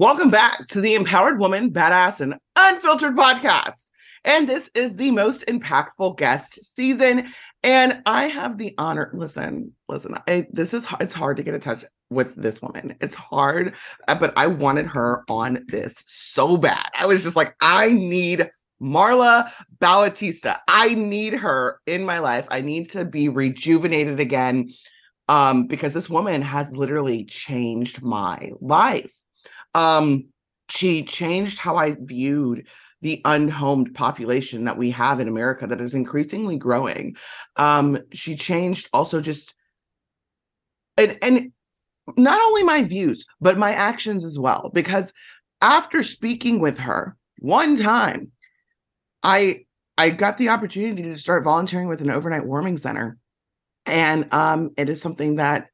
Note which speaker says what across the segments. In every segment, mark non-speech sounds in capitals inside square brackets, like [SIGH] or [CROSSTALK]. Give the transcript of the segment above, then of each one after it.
Speaker 1: Welcome back to the Empowered Woman, Badass, and Unfiltered podcast. And this is the most impactful guest season. And I have the honor. Listen, listen, I, this is it's hard to get in touch with this woman. It's hard, uh, but I wanted her on this so bad. I was just like, I need Marla Bautista. I need her in my life. I need to be rejuvenated again um, because this woman has literally changed my life. Um, she changed how I viewed the unhomed population that we have in America that is increasingly growing. Um, she changed also just and and not only my views, but my actions as well. Because after speaking with her one time, I I got the opportunity to start volunteering with an overnight warming center. And um, it is something that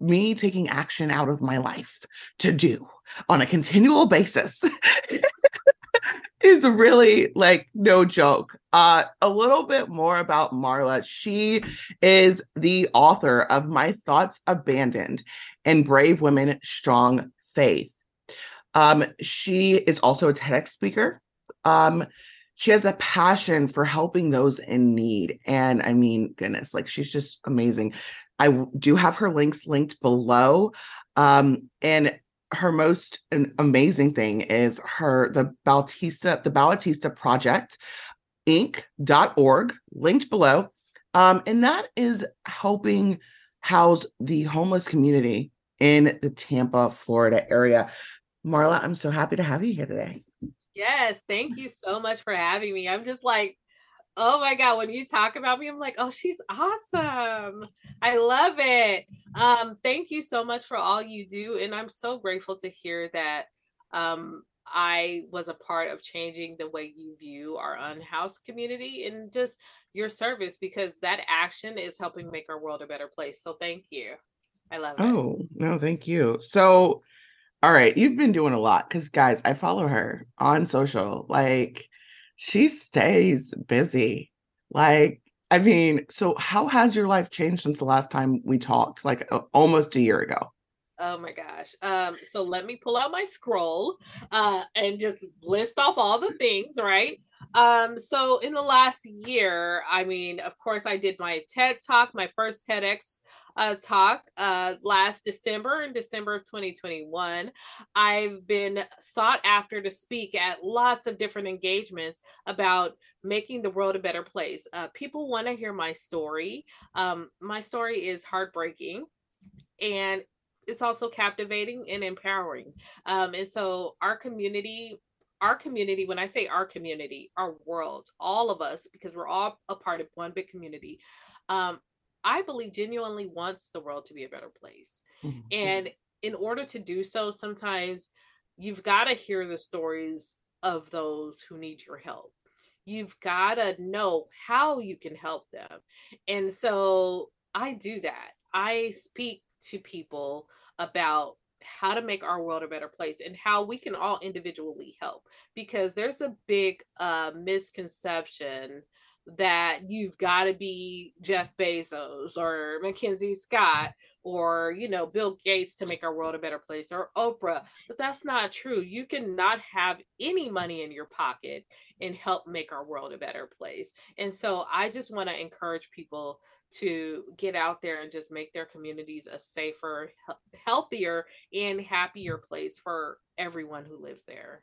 Speaker 1: me taking action out of my life to do on a continual basis [LAUGHS] is really like no joke. Uh, a little bit more about Marla. She is the author of My Thoughts Abandoned and Brave Women Strong Faith. Um, she is also a TEDx speaker. Um, she has a passion for helping those in need. And I mean, goodness, like she's just amazing. I do have her links linked below. Um, and her most amazing thing is her the Bautista, the Bautista Project, Inc.org, linked below. Um, and that is helping house the homeless community in the Tampa, Florida area. Marla, I'm so happy to have you here today.
Speaker 2: Yes, thank you so much for having me. I'm just like Oh my God. When you talk about me, I'm like, oh, she's awesome. I love it. Um, thank you so much for all you do. And I'm so grateful to hear that um, I was a part of changing the way you view our unhoused community and just your service because that action is helping make our world a better place. So thank you. I love it.
Speaker 1: Oh, no, thank you. So, all right, you've been doing a lot because, guys, I follow her on social. Like, she stays busy. Like, I mean, so how has your life changed since the last time we talked, like uh, almost a year ago?
Speaker 2: Oh my gosh. Um, so let me pull out my scroll uh and just list off all the things, right? Um, so in the last year, I mean, of course, I did my TED talk, my first TEDx uh, talk uh, last December, in December of 2021. I've been sought after to speak at lots of different engagements about making the world a better place. Uh, people want to hear my story. Um, my story is heartbreaking and it's also captivating and empowering. Um, and so our community our community, when I say our community, our world, all of us, because we're all a part of one big community, um, I believe genuinely wants the world to be a better place. Mm-hmm. And in order to do so, sometimes you've got to hear the stories of those who need your help. You've got to know how you can help them. And so I do that. I speak to people about how to make our world a better place and how we can all individually help because there's a big uh, misconception that you've got to be Jeff Bezos or Mackenzie Scott or you know Bill Gates to make our world a better place or Oprah but that's not true. You cannot have any money in your pocket and help make our world a better place. And so I just want to encourage people to get out there and just make their communities a safer healthier and happier place for everyone who lives there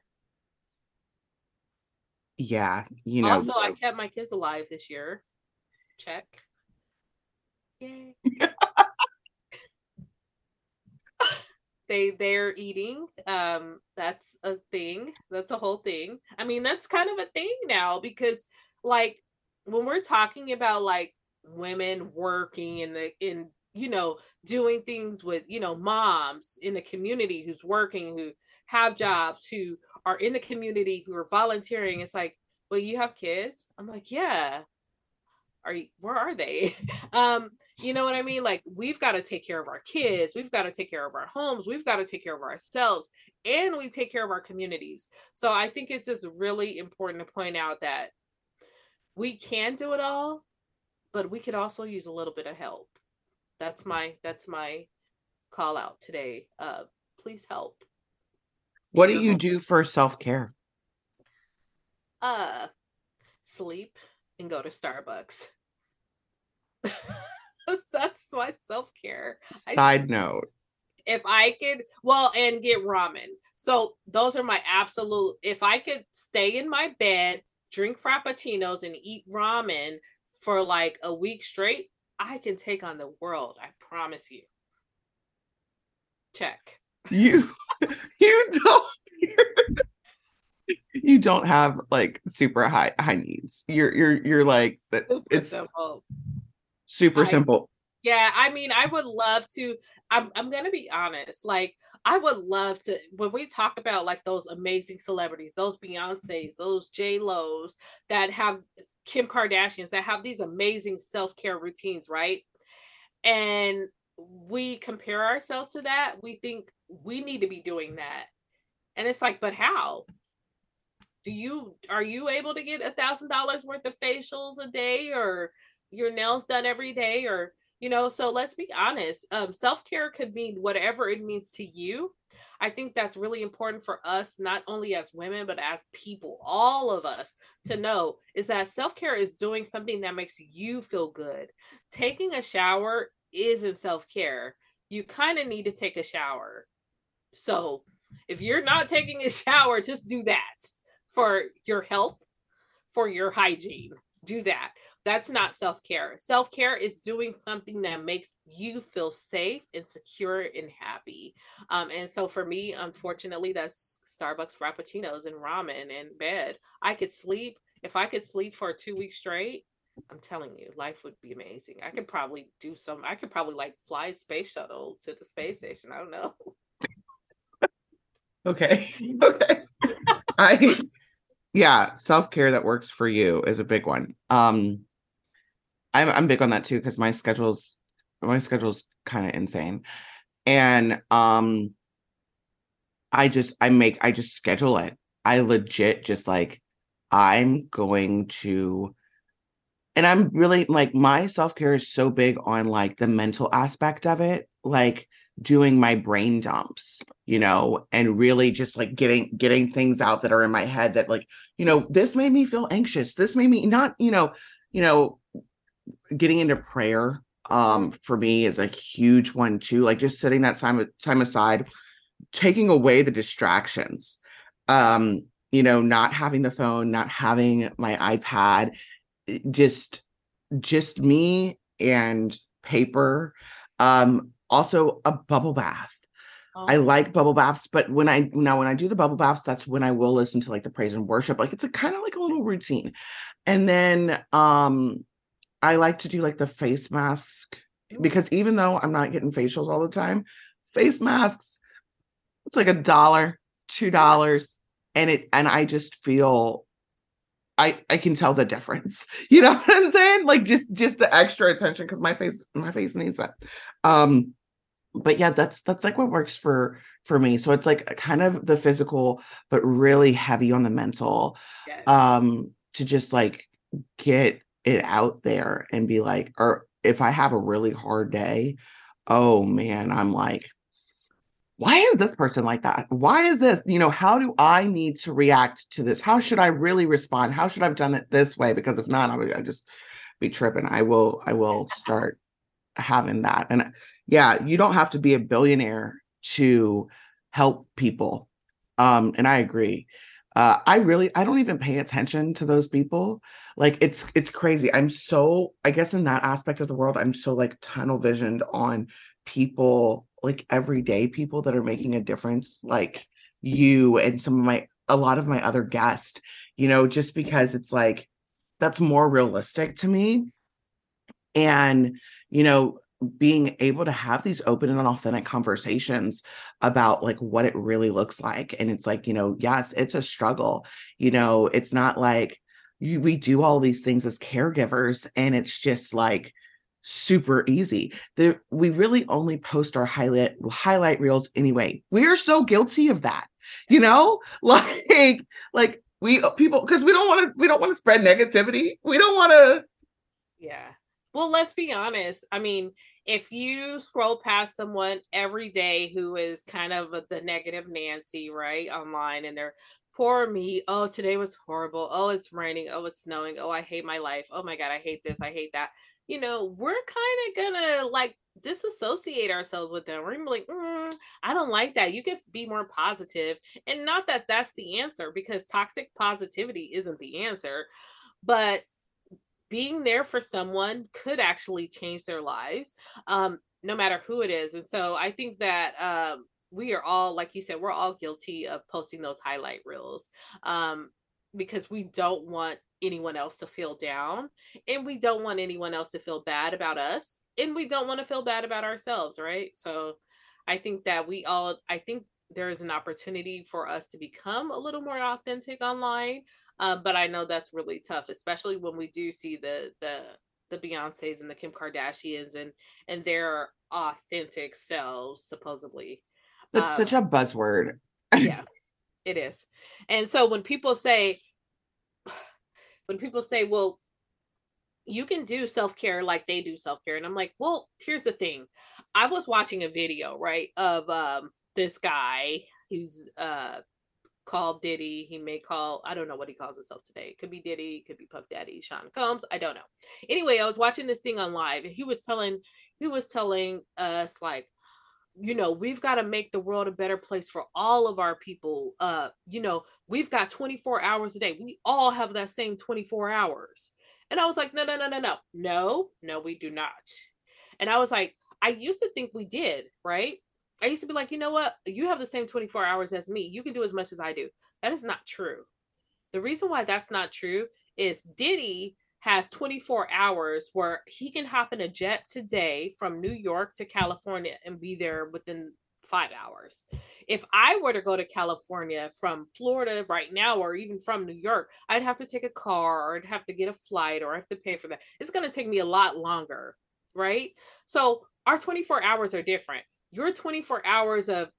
Speaker 1: yeah, you know.
Speaker 2: Also, I kept my kids alive this year. Check. Yay. [LAUGHS] they they're eating. Um, that's a thing. That's a whole thing. I mean, that's kind of a thing now because like when we're talking about like women working in the in you know doing things with you know moms in the community who's working who have jobs, who are in the community, who are volunteering. It's like, well, you have kids? I'm like, yeah. Are you where are they? [LAUGHS] um, you know what I mean? Like we've got to take care of our kids, we've got to take care of our homes, we've got to take care of ourselves, and we take care of our communities. So I think it's just really important to point out that we can do it all, but we could also use a little bit of help. That's my that's my call out today. Uh please help.
Speaker 1: What do you do for self-care?
Speaker 2: Uh sleep and go to Starbucks. [LAUGHS] That's my self-care.
Speaker 1: Side I, note.
Speaker 2: If I could well and get ramen. So those are my absolute if I could stay in my bed, drink frappuccinos and eat ramen for like a week straight, I can take on the world. I promise you. Check.
Speaker 1: You [LAUGHS] you don't [LAUGHS] you don't have like super high high needs. You're you're you're like super it's simple. Super
Speaker 2: I,
Speaker 1: simple.
Speaker 2: Yeah, I mean, I would love to. I'm I'm gonna be honest. Like, I would love to when we talk about like those amazing celebrities, those Beyonces, those J Lo's that have Kim Kardashians that have these amazing self care routines, right? And we compare ourselves to that. We think we need to be doing that, and it's like, but how? Do you are you able to get a thousand dollars worth of facials a day, or your nails done every day, or you know? So let's be honest. Um, self care could mean whatever it means to you I think that's really important for us, not only as women, but as people, all of us to know is that self care is doing something that makes you feel good. Taking a shower isn't self care. You kind of need to take a shower. So if you're not taking a [LAUGHS] shower, just do that for your health, for your hygiene. Do that. That's not self care. Self care is doing something that makes you feel safe and secure and happy. Um, and so for me, unfortunately, that's Starbucks Frappuccinos and ramen and bed. I could sleep. If I could sleep for two weeks straight, I'm telling you, life would be amazing. I could probably do some, I could probably like fly space shuttle to the space station. I don't know.
Speaker 1: Okay. [LAUGHS] Okay. I, yeah, self care that works for you is a big one. Um, I'm I'm big on that too because my schedule's my schedule's kind of insane, and um, I just I make I just schedule it. I legit just like I'm going to, and I'm really like my self care is so big on like the mental aspect of it, like doing my brain dumps you know and really just like getting getting things out that are in my head that like you know this made me feel anxious this made me not you know you know getting into prayer um for me is a huge one too like just setting that time time aside taking away the distractions um you know not having the phone not having my ipad just just me and paper um also a bubble bath oh. I like bubble baths, but when I now when I do the bubble baths, that's when I will listen to like the praise and worship. Like it's a kind of like a little routine. And then um I like to do like the face mask because even though I'm not getting facials all the time, face masks, it's like a dollar, two dollars, and it and I just feel I I can tell the difference. [LAUGHS] You know what I'm saying? Like just just the extra attention because my face my face needs that. Um, but yeah, that's that's like what works for for me. So it's like kind of the physical, but really heavy on the mental. Yes. Um, to just like get it out there and be like, or if I have a really hard day, oh man, I'm like, why is this person like that? Why is this? You know, how do I need to react to this? How should I really respond? How should I have done it this way? Because if not, I would I just be tripping. I will, I will start having that. And yeah, you don't have to be a billionaire to help people. Um, and I agree. Uh, I really, I don't even pay attention to those people like it's it's crazy i'm so i guess in that aspect of the world i'm so like tunnel visioned on people like everyday people that are making a difference like you and some of my a lot of my other guests you know just because it's like that's more realistic to me. And you know being able to have these open and authentic conversations about like what it really looks like. And it's like you know yes it's a struggle. You know it's not like you, we do all these things as caregivers and it's just like super easy. We really only post our highlight highlight reels anyway. We're so guilty of that you know? [LAUGHS] Like like we people because we don't want to we don't want to spread negativity. We don't want to
Speaker 2: yeah. Well let's be honest. I mean if you scroll past someone every day who is kind of the negative Nancy, right, online, and they're poor me. Oh, today was horrible. Oh, it's raining. Oh, it's snowing. Oh, I hate my life. Oh my God, I hate this. I hate that. You know, we're kind of gonna like disassociate ourselves with them. We're like, mm, I don't like that. You can be more positive, and not that that's the answer because toxic positivity isn't the answer, but being there for someone could actually change their lives um, no matter who it is and so i think that um, we are all like you said we're all guilty of posting those highlight reels um, because we don't want anyone else to feel down and we don't want anyone else to feel bad about us and we don't want to feel bad about ourselves right so i think that we all i think there is an opportunity for us to become a little more authentic online um, but I know that's really tough, especially when we do see the the the Beyonces and the Kim Kardashians and and their authentic selves, supposedly.
Speaker 1: That's um, such a buzzword.
Speaker 2: yeah, [LAUGHS] it is. And so when people say, [SIGHS] when people say, well, you can do self-care like they do self-care and i'm like well here's the thing i was watching a video right of um this guy he's uh call Diddy. He may call, I don't know what he calls himself today. It could be Diddy, it could be Puff Daddy, Sean Combs. I don't know. Anyway, I was watching this thing on live and he was telling, he was telling us like, you know, we've got to make the world a better place for all of our people. Uh, you know, we've got 24 hours a day. We all have that same 24 hours. And I was like, no, no, no, no, no. No, no, we do not. And I was like, I used to think we did, right? I used to be like, you know what? You have the same 24 hours as me. You can do as much as I do. That is not true. The reason why that's not true is Diddy has 24 hours where he can hop in a jet today from New York to California and be there within five hours. If I were to go to California from Florida right now, or even from New York, I'd have to take a car or I'd have to get a flight or I have to pay for that. It's going to take me a lot longer, right? So our 24 hours are different your 24 hours of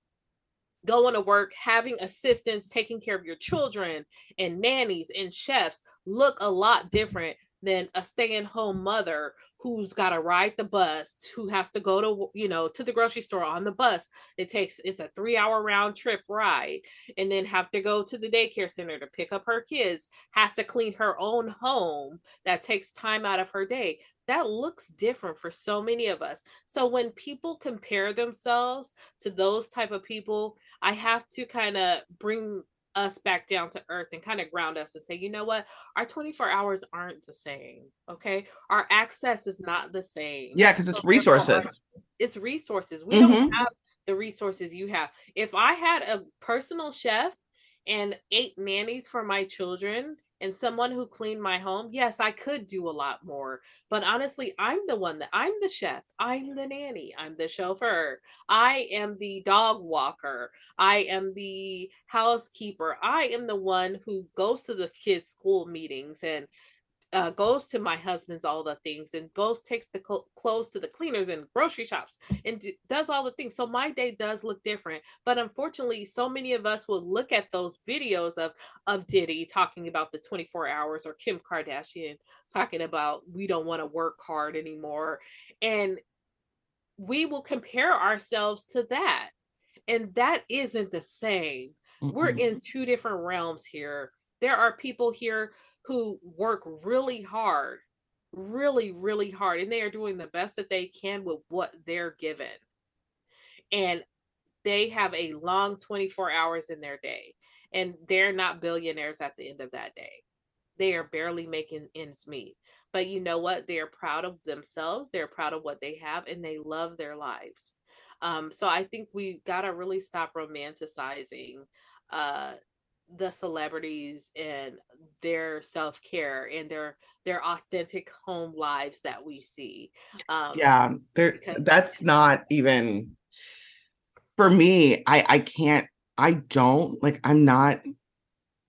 Speaker 2: going to work, having assistants, taking care of your children, and nannies and chefs look a lot different than a stay-at-home mother who's got to ride the bus, who has to go to you know to the grocery store on the bus. It takes it's a three-hour round trip ride, and then have to go to the daycare center to pick up her kids. Has to clean her own home. That takes time out of her day that looks different for so many of us so when people compare themselves to those type of people i have to kind of bring us back down to earth and kind of ground us and say you know what? Our 24 hours aren't the same okay? Our access is not the same.
Speaker 1: Yeah because it's so resources.
Speaker 2: it's resources. We mm-hmm. don't have the resources you have. If i had a personal chef and eight nannies for my children and someone who cleaned my home, yes, I could do a lot more. But honestly, I'm the one that I'm the chef, I'm the nanny, I'm the chauffeur, I am the dog walker, I am the housekeeper, I am the one who goes to the kids' school meetings and uh, goes to my husband's all the things and goes takes the cl- clothes to the cleaners and grocery shops and d- does all the things. So my day does look different but unfortunately so many of us will look at those videos of of diddy talking about the 24 hours or kim kardashian talking about we don't want to work hard anymore. And we will compare ourselves to that and that isn't the same. Mm-hmm. we're in two different realms here. There are people here who work really hard, really, really hard, and they are doing the best that they can with what they're given. And they have a long 24 hours in their day, and they're not billionaires at the end of that day. They are barely making ends meet. But you know what? They are proud of themselves, they're proud of what they have, and they love their lives. Um, so I think we got to really stop romanticizing uh, the celebrities and their self-care and their their authentic home lives that we see
Speaker 1: um yeah there that's not even for me i i can't i don't like i'm not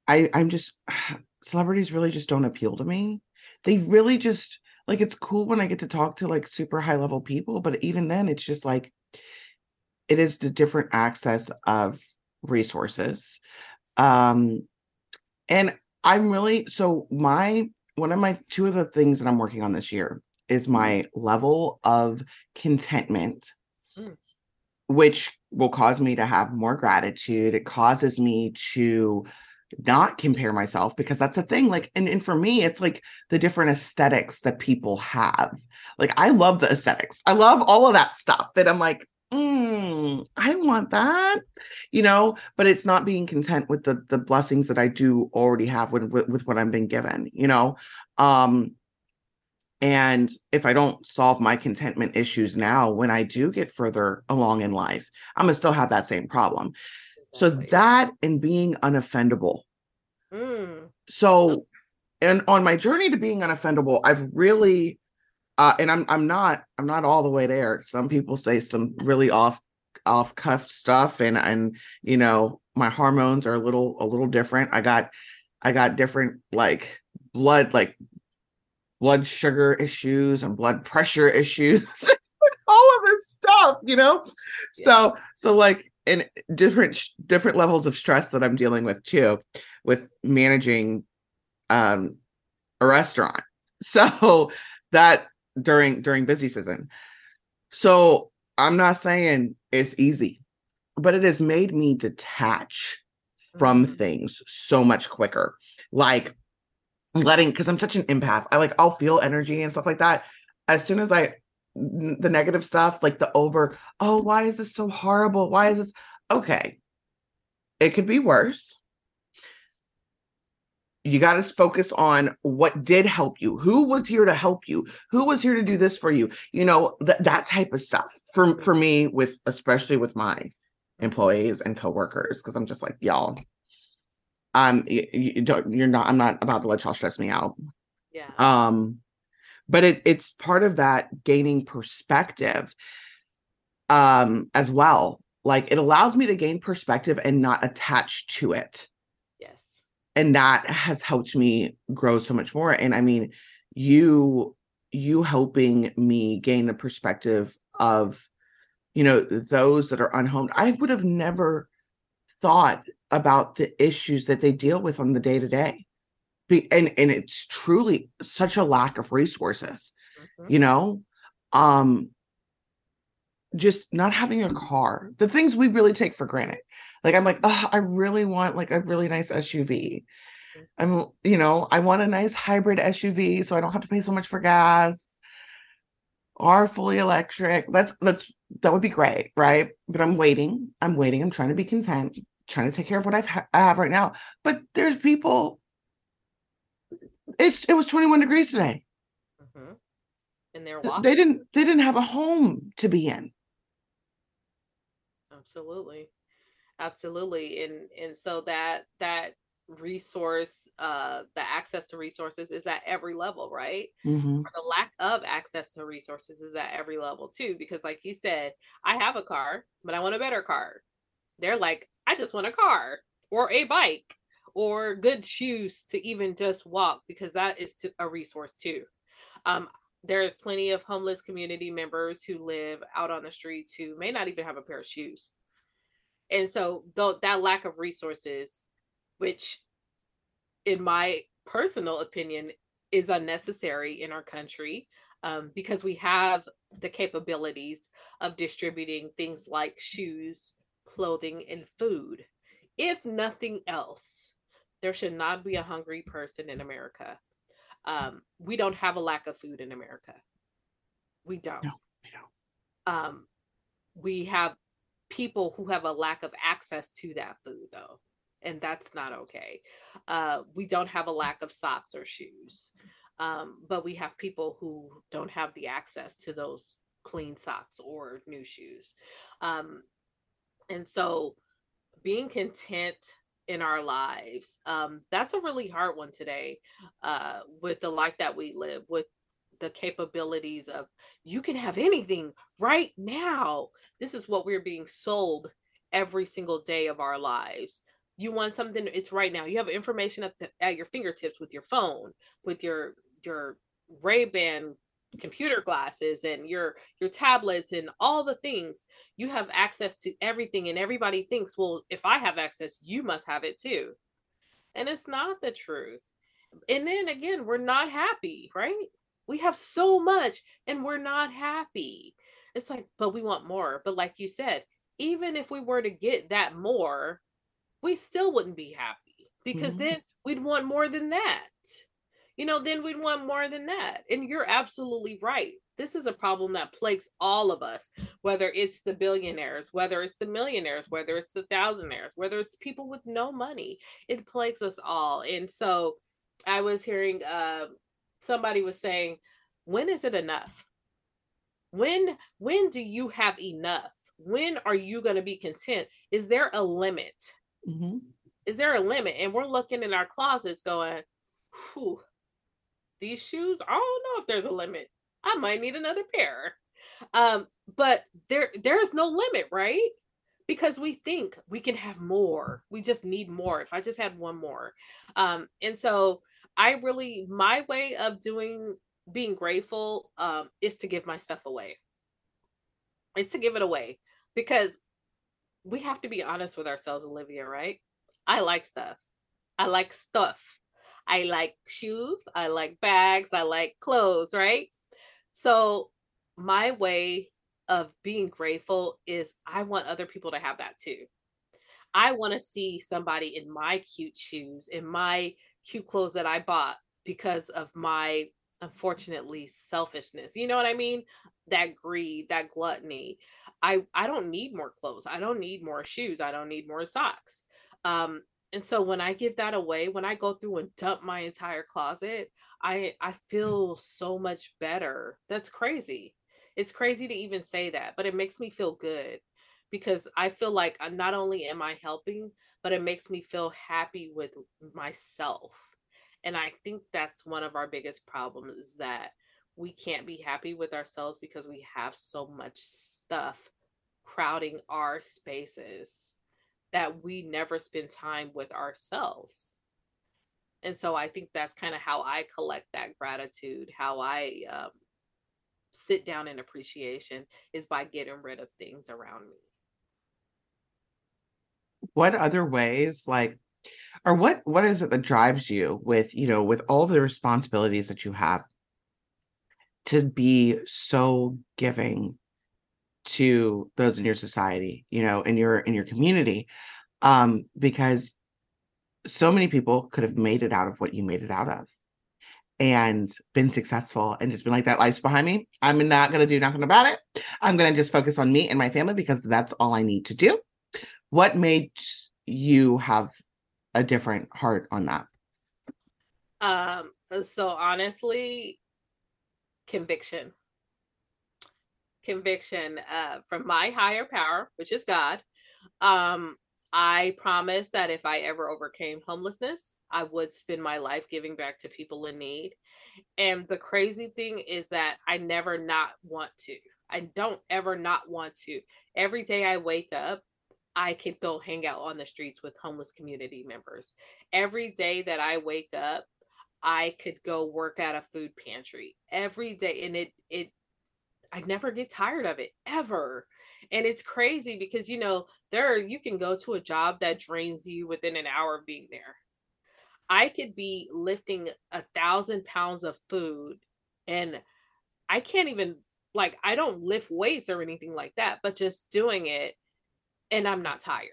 Speaker 1: i i'm just [SIGHS] celebrities really just don't appeal to me. They really just like it's cool when i get to talk to like super high level people but even then it's just like it is the different access of resources um and i'm really so my one of my two of the things that i'm working on this year is mm-hmm. my level of contentment mm. which will cause me to have more gratitude it causes me to not compare myself because that's a thing like and, and for me it's like the different aesthetics that people have like i love the aesthetics i love all of that stuff and i'm like mm, I want that, you know, but it's not being content with the the blessings that I do already have with, with, with what I'm being given, you know. Um and if I don't solve my contentment issues now, when I do get further along in life, I'm gonna still have that same problem. Exactly. So that and being unoffendable. Mm. So, and on my journey to being unoffendable, I've really uh, and I'm I'm not I'm not all the way there. Some people say some really off off cuff stuff, and and you know my hormones are a little a little different. I got I got different like blood like blood sugar issues and blood pressure issues, [LAUGHS] all of this stuff, you know. Yeah. So so like in different different levels of stress that I'm dealing with too, with managing um a restaurant. [LAUGHS] So that during during busy season. So I'm not saying it's easy, but it has made me detach from mm-hmm. things so much quicker. Like letting because I'm such an empath. I like I'll feel energy and stuff like that. As soon as I the negative stuff, like the over, oh, why is this so horrible? Why is this okay? It could be worse you got to focus on what did help you who was here to help you who was here to do this for you you know that that type of stuff for for me with especially with my employees and coworkers because i'm just like y'all um you, you, don't you're not i'm not about to let y'all stress me out.
Speaker 2: Yeah.
Speaker 1: Um but it it's part of that gaining perspective um as well. Like it allows me to gain perspective and not attach to it and that has helped me grow so much more and i mean you you helping me gain the perspective of you know those that are unhomed i would have never thought about the issues that they deal with on the day to day. And and it's truly such a lack of resources mm-hmm. you know? Um just not having a car the things we really take for granted like I'm like, oh, I really want like a really nice SUV. I'm, you know, I want a nice hybrid SUV so I don't have to pay so much for gas or fully electric. That's that's that would be great, right? But I'm waiting. I'm waiting. I'm trying to be content, trying to take care of what I've ha- I have right now. But there's people. It's it was 21 degrees today.
Speaker 2: Mm-hmm. And they're walking.
Speaker 1: They didn't they didn't have a home to be in.
Speaker 2: Absolutely absolutely and and so that that resource uh the access to resources is at every level right?
Speaker 1: Mm-hmm.
Speaker 2: the lack of access to resources is at every level too because like you said i have a car but i want a better car. They're like i just want a car or a bike or good shoes to even just walk because that is to, a resource too. Um there are plenty of homeless community members who live out on the streets who may not even have a pair of shoes and so though that lack of resources which in my personal opinion is unnecessary in our country um, because we have the capabilities of distributing things like shoes clothing and food. If nothing else there should not be a hungry person in america. Um, we don't have a lack of food in america. We don't.
Speaker 1: No, we don't.
Speaker 2: Um, we have people who have a lack of access to that food though and that's not okay uh, we don't have a lack of socks or shoes um, but we have people who don't have the access to those clean socks or new shoes um, and so being content in our lives. Um, that's a really hard one today uh, with the life that we live, with the capabilities of you can have anything right now. This is what we're being sold every single day of our lives. You want something, it's right now. You have information at, the, at your fingertips with your phone, with your your Ray-Ban computer glasses and your your tablets and all the things you have access to everything and everybody thinks well if i have access you must have it too and it's not the truth and then again we're not happy right we have so much and we're not happy it's like but we want more but like you said even if we were to get that more we still wouldn't be happy because mm-hmm. then we'd want more than that you know, then we'd want more than that. And you're absolutely right. This is a problem that plagues all of us, whether it's the billionaires, whether it's the millionaires, whether it's the thousandaires, whether it's people with no money. It plagues us all. And so I was hearing uh, somebody was saying, when is it enough? When when do you have enough? When are you going to be content? Is there a limit? Mm-hmm. Is there a limit? And we're looking in our closets going, whew, these shoes, I don't know if there's a limit. I might need another pair. Um, but there there's no limit, right? Because we think we can have more. We just need more. If I just had one more. Um, and so I really my way of doing being grateful um is to give my stuff away. It's to give it away because we have to be honest with ourselves, Olivia, right? I like stuff. I like stuff. I like shoes, I like bags, I like clothes, right? So my way of being grateful is I want other people to have that too. I want to see somebody in my cute shoes, in my cute clothes that I bought because of my unfortunately selfishness. You know what I mean? That greed, that gluttony. I I don't need more clothes. I don't need more shoes. I don't need more socks. Um and so when i give that away when i go through and dump my entire closet i i feel so much better that's crazy it's crazy to even say that but it makes me feel good because i feel like uh, not only am i helping but it makes me feel happy with myself and i think that's one of our biggest problems is that we can't be happy with ourselves because we have so much stuff crowding our spaces that we never spend time with ourselves. And so I think that's kind of how I collect that gratitude, how I um, sit down in appreciation is by getting rid of things around me.
Speaker 1: What other ways, like, or what what is it that drives you with you know with all the responsibilities that you have to be so giving to those in your society you know in your in your community? Um because so many people could have made it out of what you made it out of and been successful and just been like that life's behind me. I'm not going to do nothing about it. I'm going to just focus on me and my family because that's all i need to do what made you have a different heart on that
Speaker 2: um so honestly conviction conviction uh, from my higher power, which is God. Um, I promised that if I ever overcame homelessness, I would spend my life giving back to people in need. And the crazy thing is that I never not want to. I don't ever not want to. Every day I wake up, I could go hang out on the streets with homeless community members. Every day that I wake up, I could go work at a food pantry. Every day and it it I never get tired of it ever. And it's crazy because you know, there you can go to a job that drains you within an hour of being there. I could be lifting a thousand pounds of food and I can't even like I don't lift weights or anything like that, but just doing it and I'm not tired.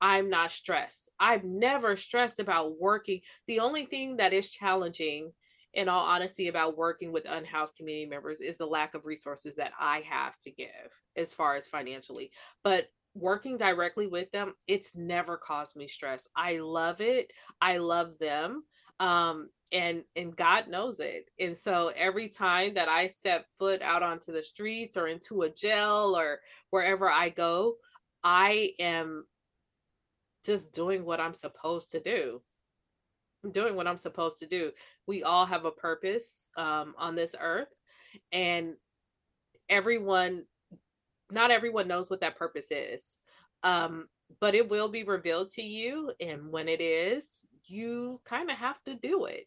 Speaker 2: I'm not stressed. I've never stressed about working. The only thing that is challenging in all honesty about working with unhoused community members is the lack of resources that I have to give as far as financially. But working directly with them, it's never caused me stress. I love it. I love them. Um, and and God knows it. And so every time that I step foot out onto the streets or into a jail or wherever I go, I am just doing what I'm supposed to do. I'm doing what I'm supposed to do. We all have a purpose um, on this earth, and everyone, not everyone knows what that purpose is. Um, but it will be revealed to you. And when it is, you kind of have to do it.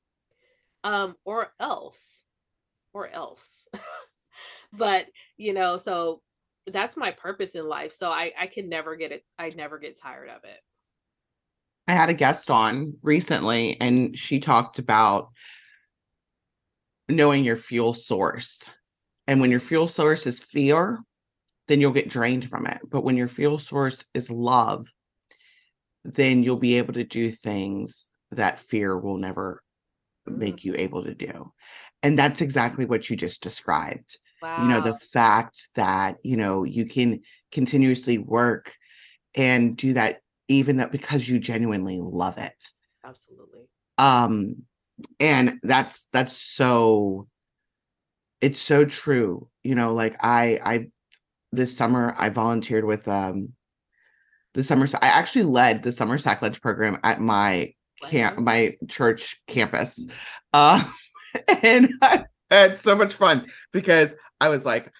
Speaker 2: Um, or else, or else. [LAUGHS] but you know, so that's my purpose in life. So I, I can never get it, I never get tired of it.
Speaker 1: I had a guest on recently and she talked about knowing your fuel source. And when your fuel source is fear, then you'll get drained from it. But when your fuel source is love, then you'll be able to do things that fear will never mm. make you able to do. And that's exactly what you just described. Wow. You know, the fact that, you know, you can continuously work and do that even that because you genuinely love it.
Speaker 2: Absolutely.
Speaker 1: Um and that's that's so it's so true. You know, like I I this summer I volunteered with um the summer I actually led the summer sack lunch program at my camp my church campus. Uh [LAUGHS] and I [LAUGHS] had so much fun because I was like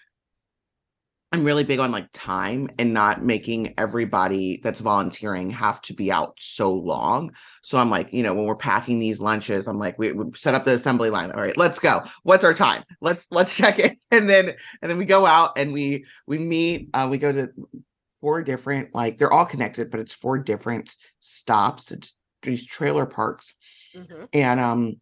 Speaker 1: I'm really big on like time and not making everybody that's volunteering have to be out so long. So I'm like, you know, when we're packing these lunches, I'm like, we, we set up the assembly line. All right, let's go. What's our time? Let's let's [LAUGHS] check it, and then and then we go out and we we meet. Uh, we go to four different like they're all connected, but it's four different stops. It's these trailer parks, mm-hmm. and um,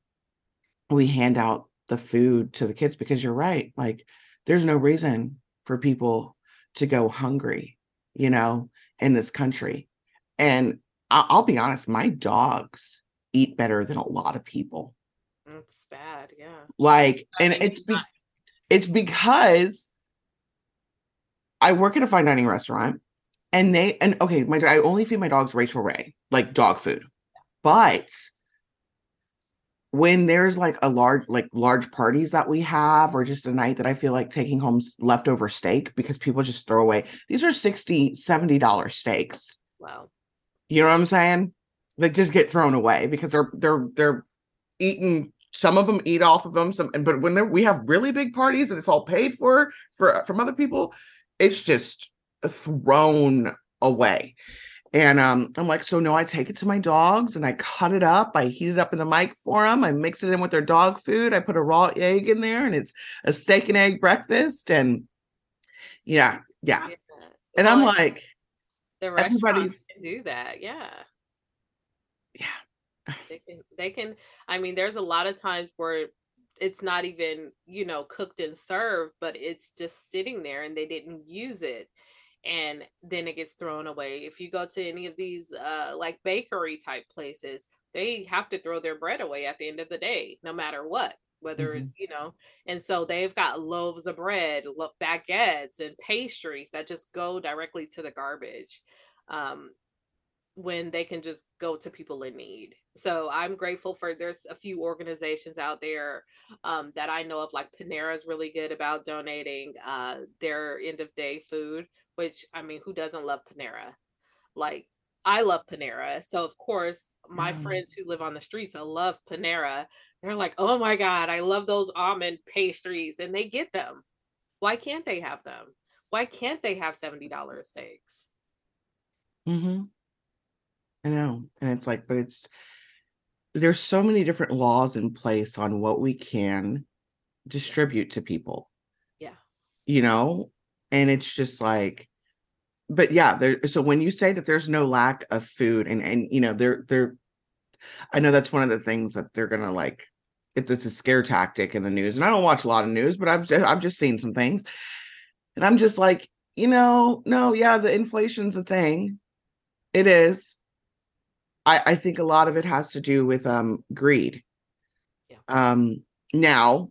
Speaker 1: we hand out the food to the kids because you're right. Like, there's no reason for people to go hungry, you know, in this country. And I'll be honest, my dogs eat better than a lot of people.
Speaker 2: That's bad, yeah.
Speaker 1: Like, and it's be- it's because I work at a fine dining restaurant, and they and okay, my I only feed my dogs Rachael Ray, like dog food, but when there's like a large like large parties that we have or just a night that i feel like taking home leftover steak because people just throw away these are 60 70 dollar steaks.
Speaker 2: Wow.
Speaker 1: You know what i'm saying? They just get thrown away because they're they're they're eating some of them eat off of them some but when we have really big parties and it's all paid for for from other people it's just thrown away and um, I'm like, so no, I take it to my dogs and I cut it up. I heat it up in the mic for them. I mix it in with their dog food. I put a raw egg in there and it's a steak and egg breakfast. And yeah, yeah. yeah. And well, I'm like,
Speaker 2: the everybody's can do that. Yeah.
Speaker 1: Yeah.
Speaker 2: They can, they can, I mean, there's a lot of times where it's not even, you know, cooked and served, but it's just sitting there and they didn't use it and then it gets thrown away. If you go to any of these uh like bakery type places, they have to throw their bread away at the end of the day, no matter what. Whether mm-hmm. you know, and so they've got loaves of bread, baguettes, and pastries that just go directly to the garbage. Um, when they can just go to people in need. So I'm grateful for there's a few organizations out there um, that I know of, like Panera is really good about donating uh, their end of day food which I mean, who doesn't love Panera? Like, I love Panera. So, of course, my mm. friends who live on the streets, I love Panera. They're like, oh my God, I love those almond pastries. And they get them. Why can't they have them? Why can't they have $70 steaks?
Speaker 1: Mm-hmm. I know. And it's like, but it's, there's so many different laws in place on what we can distribute to people.
Speaker 2: Yeah.
Speaker 1: You know, and it's just like but yeah, there. So when you say that there's no lack of food, and and you know, they're they're, I know that's one of the things that they're gonna like. If it's a scare tactic in the news, and I don't watch a lot of news, but I've just, I've just seen some things, and I'm just like, you know, no, yeah, the inflation's a thing. It is. I I think a lot of it has to do with um greed. Yeah. Um. Now,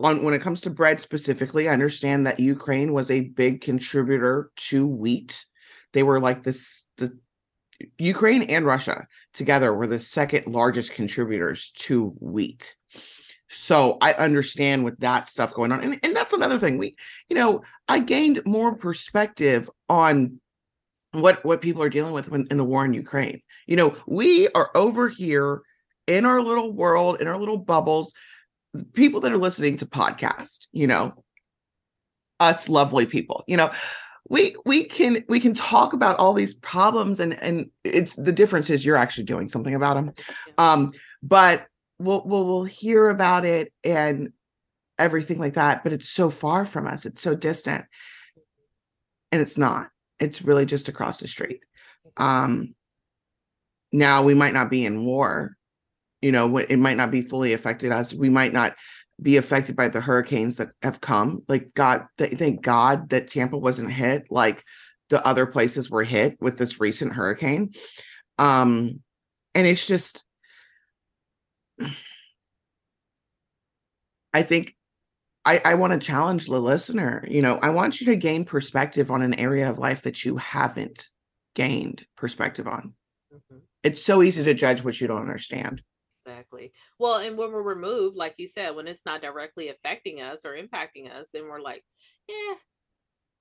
Speaker 1: on when it comes to bread specifically, I understand that Ukraine was a big contributor to wheat. They were like this the Ukraine and Russia together were the second largest contributors to wheat. So I understand with that stuff going on. And, and that's another thing. We, you know, I gained more perspective on what what people are dealing with when, in the war in Ukraine. You know, we are over here in our little world, in our little bubbles. People that are listening to podcast, you know, us lovely people, you know, we we can we can talk about all these problems and and it's the difference is you're actually doing something about them. Um, but we'll we'll, we'll hear about it and everything like that, but it's so far from us. It's so distant, and it's not it's really just across the street. Um, now we might not be in war, you know, it might not be fully affected us. We might not be affected by the hurricanes that have come. Like God, th- thank God that Tampa wasn't hit like the other places were hit with this recent hurricane. Um, and it's just, [SIGHS] I think I, I want to challenge the listener. You know, I want you to gain perspective on an area of life that you haven't gained perspective on. Mm-hmm. It's so easy to judge what you don't understand.
Speaker 2: Exactly. Well, and when we're removed, like you said, when it's not directly affecting us or impacting us, then we're like, yeah,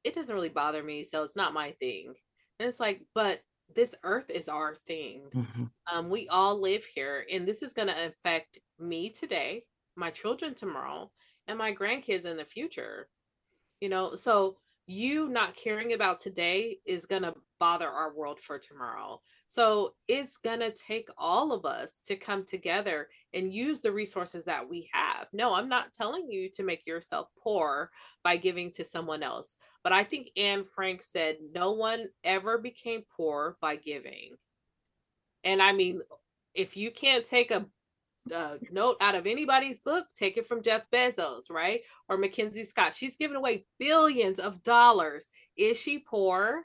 Speaker 2: it doesn't really bother me. So it's not my thing. And it's like, but this earth is our thing. Mm-hmm. Um, we all live here, and this is going to affect me today, my children tomorrow, and my grandkids in the future. You know, so you not caring about today is going to bother our world for tomorrow. So it's going to take all of us to come together and use the resources that we have. No, I'm not telling you to make yourself poor by giving to someone else. But I think Anne Frank said no one ever became poor by giving. And I mean, if you can't take a uh, note out of anybody's book, take it from Jeff Bezos, right? Or Mackenzie Scott. She's giving away billions of dollars. Is she poor?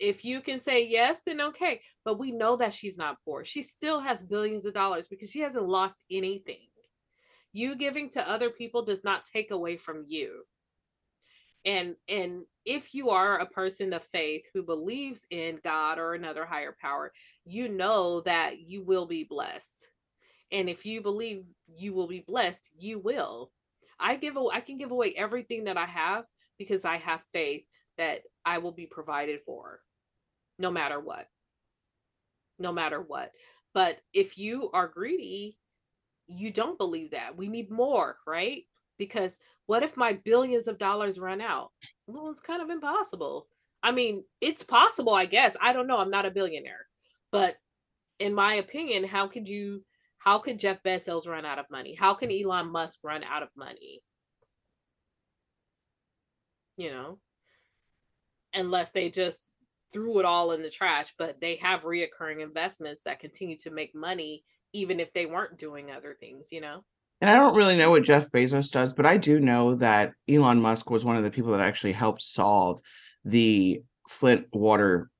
Speaker 2: If you can say yes, then okay. But we know that she's not poor. She still has billions of dollars because she hasn't lost anything. You giving to other people does not take away from you and and if you are a person of faith who believes in god or another higher power you know that you will be blessed. And if you believe you will be blessed you will. I give i can give away everything that i have because i have faith that i will be provided for no matter what. No matter what. But if you are greedy you don't believe that. We need more right because what if my billions of dollars run out? Well, it's kind of impossible. I mean, it's possible, I guess. I don't know. I'm not a billionaire. But in my opinion, how could you how could Jeff Bezos run out of money? How can Elon Musk run out of money? You know, unless they just threw it all in the trash, but they have reoccurring investments that continue to make money even if they weren't doing other things, you know?
Speaker 1: And I don't really know what Jeff Bezos does, but I do know that Elon Musk was one of the people that actually helped solve the Flint water,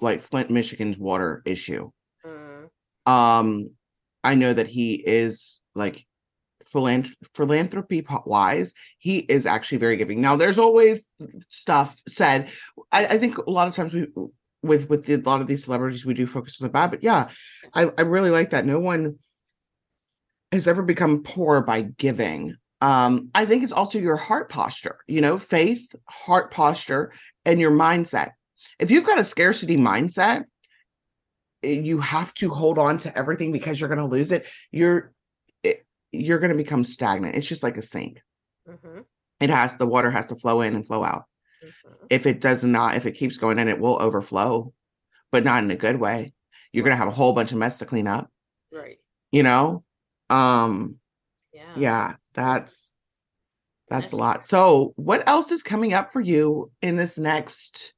Speaker 1: like Flint, Michigan's water issue. Mm. Um, I know that he is like philanthropy wise, he is actually very giving. Now, there's always stuff said. I, I think a lot of times we with with the, a lot of these celebrities we do focus on the bad, but yeah, I, I really like that. No one has ever become poor by giving. Um, I think it's also your heart posture, you know, faith, heart posture, and your mindset. If you've got a scarcity mindset, eh, you have to hold on to everything because you're going to lose it. You're it, you're going to become stagnant. It's just like a sink. Mm-hmm. It has the water has to flow in and flow out. Mm-hmm. If it does not, if it keeps going in, it will overflow, but not in a good way. You're right. going to have a whole bunch of mess to clean up.
Speaker 2: Right.
Speaker 1: You know, um yeah, yeah that's that's a lot. So what else is coming up for you in this next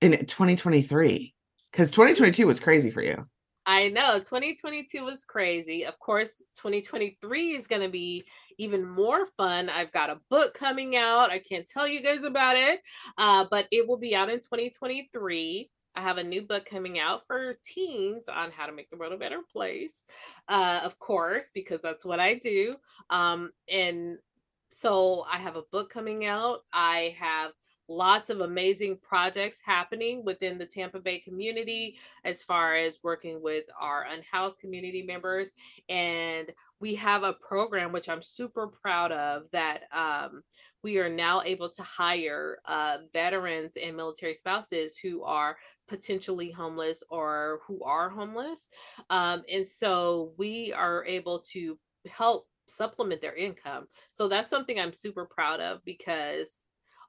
Speaker 1: in 2023? Because 2022 was crazy for you.
Speaker 2: I know 2022 was crazy. Of course, 2023 is going to be even more fun. I've got a book coming out. I can't tell you guys about it, uh, but it will be out in 2023. I have a new book coming out for teens on how to make the world a better place, uh, of course, because that's what I do. Um, and so I have a book coming out. I have lots of amazing projects happening within the Tampa Bay community as far as working with our unhoused community members. And we have a program which I'm super proud of that um, we are now able to hire uh, veterans and military spouses who are potentially homeless or who are homeless. Um, and so we are able to help supplement their income. So that's something I'm super proud of because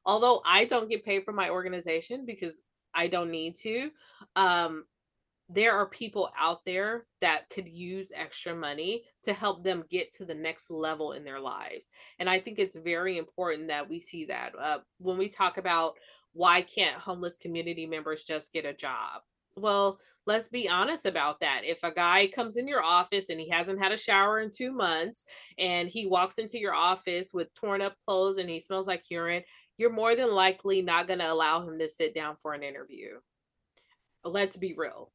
Speaker 2: although I don't get paid for my organization because I don't need to, um, there are people out there that could use extra money to help them get to the next level in their lives. And I think it's very important that we see that. Uh, when we talk about why can't homeless community members just get a job? Well, let's be honest about that. If a guy comes in your office and he hasn't had a shower in two months and he walks into your office with torn up clothes and he smells like urine, you're more than likely not going to allow him to sit down for an interview. Let's be real.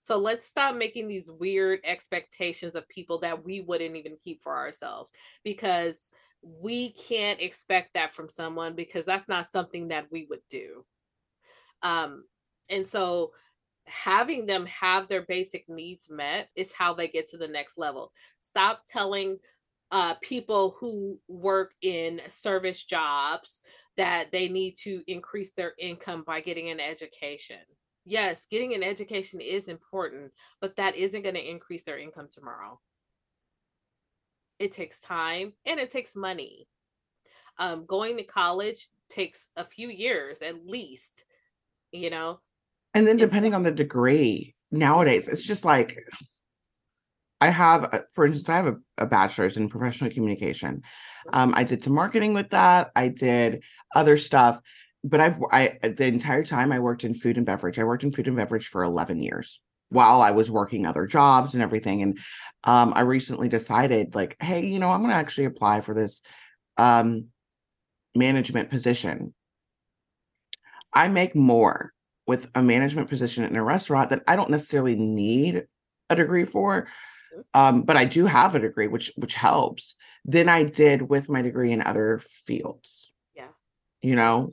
Speaker 2: So let's stop making these weird expectations of people that we wouldn't even keep for ourselves because we can't expect that from someone because that's not something that we would do. Um, and so having them have their basic needs met is how they get to the next level. Stop telling uh, people who work in service jobs that they need to increase their income by getting an education yes, getting an education is important, but that isn't going to increase their income tomorrow. It takes time and it takes money. Um, going to college takes a few years at least, you know.
Speaker 1: And then depending on the degree, nowadays it's just like I have, for instance, I have a, a bachelor's in professional communication. Um, I did some marketing with that. I did other stuff but I've I the entire time I worked in food and beverage. I worked in food and beverage for 11 years while I was working other jobs and everything. And um, I recently decided, like, hey, you know, I'm going to actually apply for this um, management position. I make more with a management position in a restaurant that I don't necessarily need a degree for, um, but I do have a degree, which which helps. Than I did with my degree in other fields.
Speaker 2: Yeah,
Speaker 1: you know,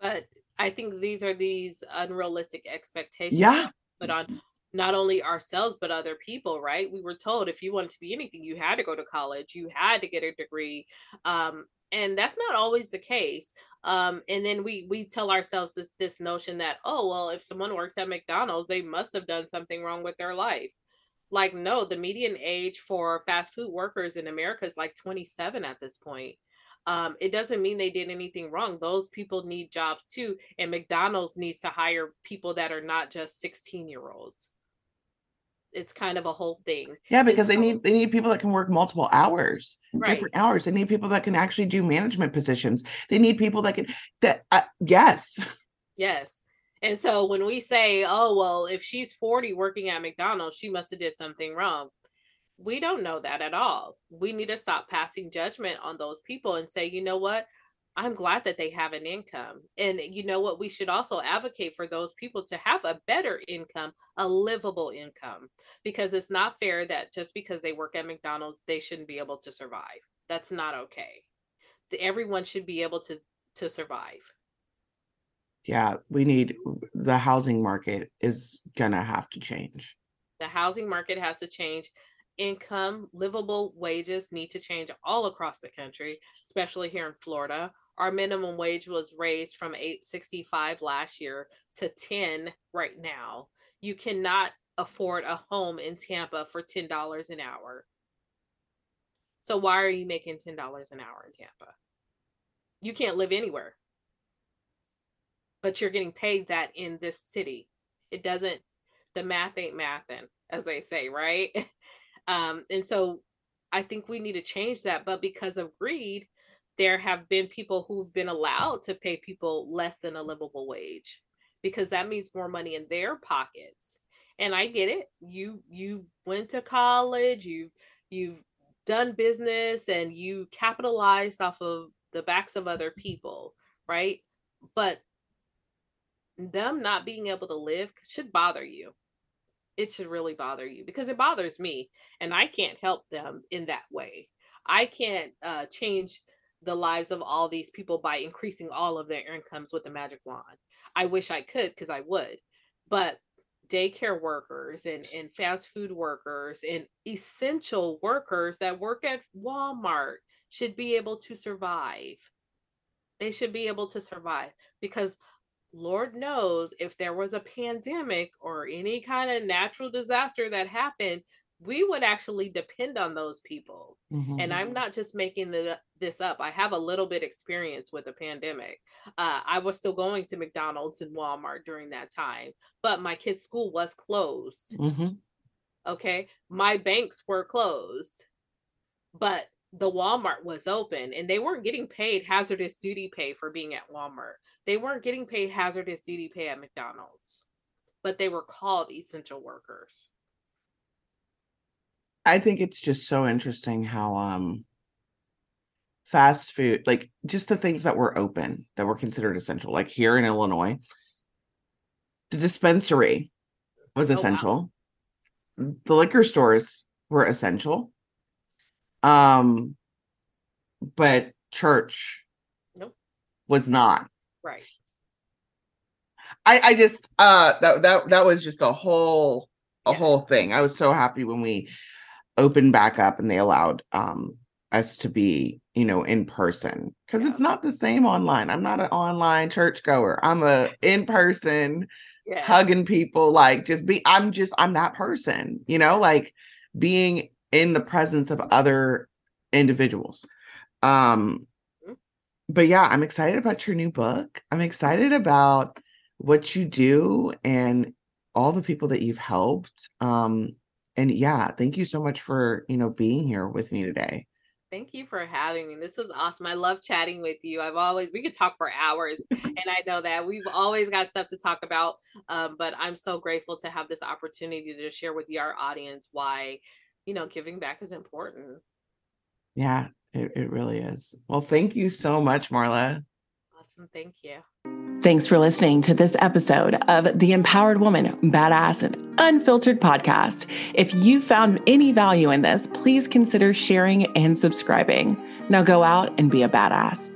Speaker 2: but I think these are these unrealistic expectations.
Speaker 1: Yeah.
Speaker 2: Put on not only ourselves but other people right we were told if you wanted to be anything you had to go to college you had to get a degree um, and that's not always the case um, and then we we tell ourselves this this notion that oh well if someone works at mcdonald's they must have done something wrong with their life like no the median age for fast food workers in america is like 27 at this point um, it doesn't mean they did anything wrong. Those people need jobs too. And McDonald's needs to hire people that are not just 16 year olds. It's kind of a whole thing.
Speaker 1: Yeah, because so, they need they need people that can work multiple hours,
Speaker 2: right.
Speaker 1: different hours. They need people that can actually do management positions. They need people that can that uh, yes.
Speaker 2: Yes. And so when we say, "Oh, well, if she's 40 working at McDonald's, she must have did something wrong." we don't know that at all. We need to stop passing judgment on those people and say, you know what? I'm glad that they have an income. And you know what? We should also advocate for those people to have a better income, a livable income, because it's not fair that just because they work at McDonald's, they shouldn't be able to survive. That's not okay. Everyone should be able to to survive.
Speaker 1: Yeah, we need the housing market is gonna have to change.
Speaker 2: The housing market has to change income, livable wages need to change all across the country, especially here in Florida. Our minimum wage was raised from 865 last year to 10 right now. You cannot afford a home in Tampa for $10 an hour. So why are you making $10 an hour in Tampa? You can't live anywhere. But you're getting paid that in this city. It doesn't the math ain't mathing, as they say, right? [LAUGHS] Um, and so I think we need to change that. But because of greed, there have been people who've been allowed to pay people less than a livable wage because that means more money in their pockets. And I get it. You you went to college, you you've done business and you capitalized off of the backs of other people, right? But them not being able to live should bother you it should really bother you because it bothers me and I can't help them in that way. I can't uh, change the lives of all these people by increasing all of their incomes with the magic wand. I wish I could because I would. But daycare workers and, and fast food workers and essential workers that work at Walmart should be able to survive. They should be able to survive because Lord knows if there was a pandemic or any kind of natural disaster that happened, we would actually depend on those people. Mm-hmm. And I'm not just making the, this up. I have a little bit experience with a pandemic. Uh, I was still going to McDonald's and Walmart during that time, but my kid's school was closed. Mm-hmm. Okay. My banks were closed, but the Walmart was open and they weren't getting paid hazardous duty pay for being at Walmart. They weren't getting paid hazardous duty pay at McDonald's, but they were called essential workers.
Speaker 1: I think it's just so interesting how um fast food, like just the things that were open that were considered essential, like here in Illinois, the dispensary was essential. Oh, wow. The liquor stores were essential. Um but church nope. was not.
Speaker 2: Right.
Speaker 1: I I just uh that that that was just a whole a yeah. whole thing. I was so happy when we opened back up and they allowed um us to be you know in person because yeah. it's not the same online i'm not an online church goer i'm a in person yes. hugging people like just be i'm just i'm that person you know like being in the presence of other individuals um but yeah i'm excited about your new book i'm excited about what you do and all the people that you've helped um and yeah, thank you so much for, you know, being here with me today.
Speaker 2: Thank you for having me. This was awesome. I love chatting with you. I've always we could talk for hours, [LAUGHS] and I know that we've always got stuff to talk about. Um, but I'm so grateful to have this opportunity to share with your audience why, you know, giving back is important.
Speaker 1: Yeah, it, it really is. Well, thank you so much, Marla.
Speaker 2: Awesome. Thank you.
Speaker 3: Thanks for listening to this episode of the Empowered Woman Badass and Unfiltered podcast. If you found any value in this, please consider sharing and subscribing. Now go out and be a badass.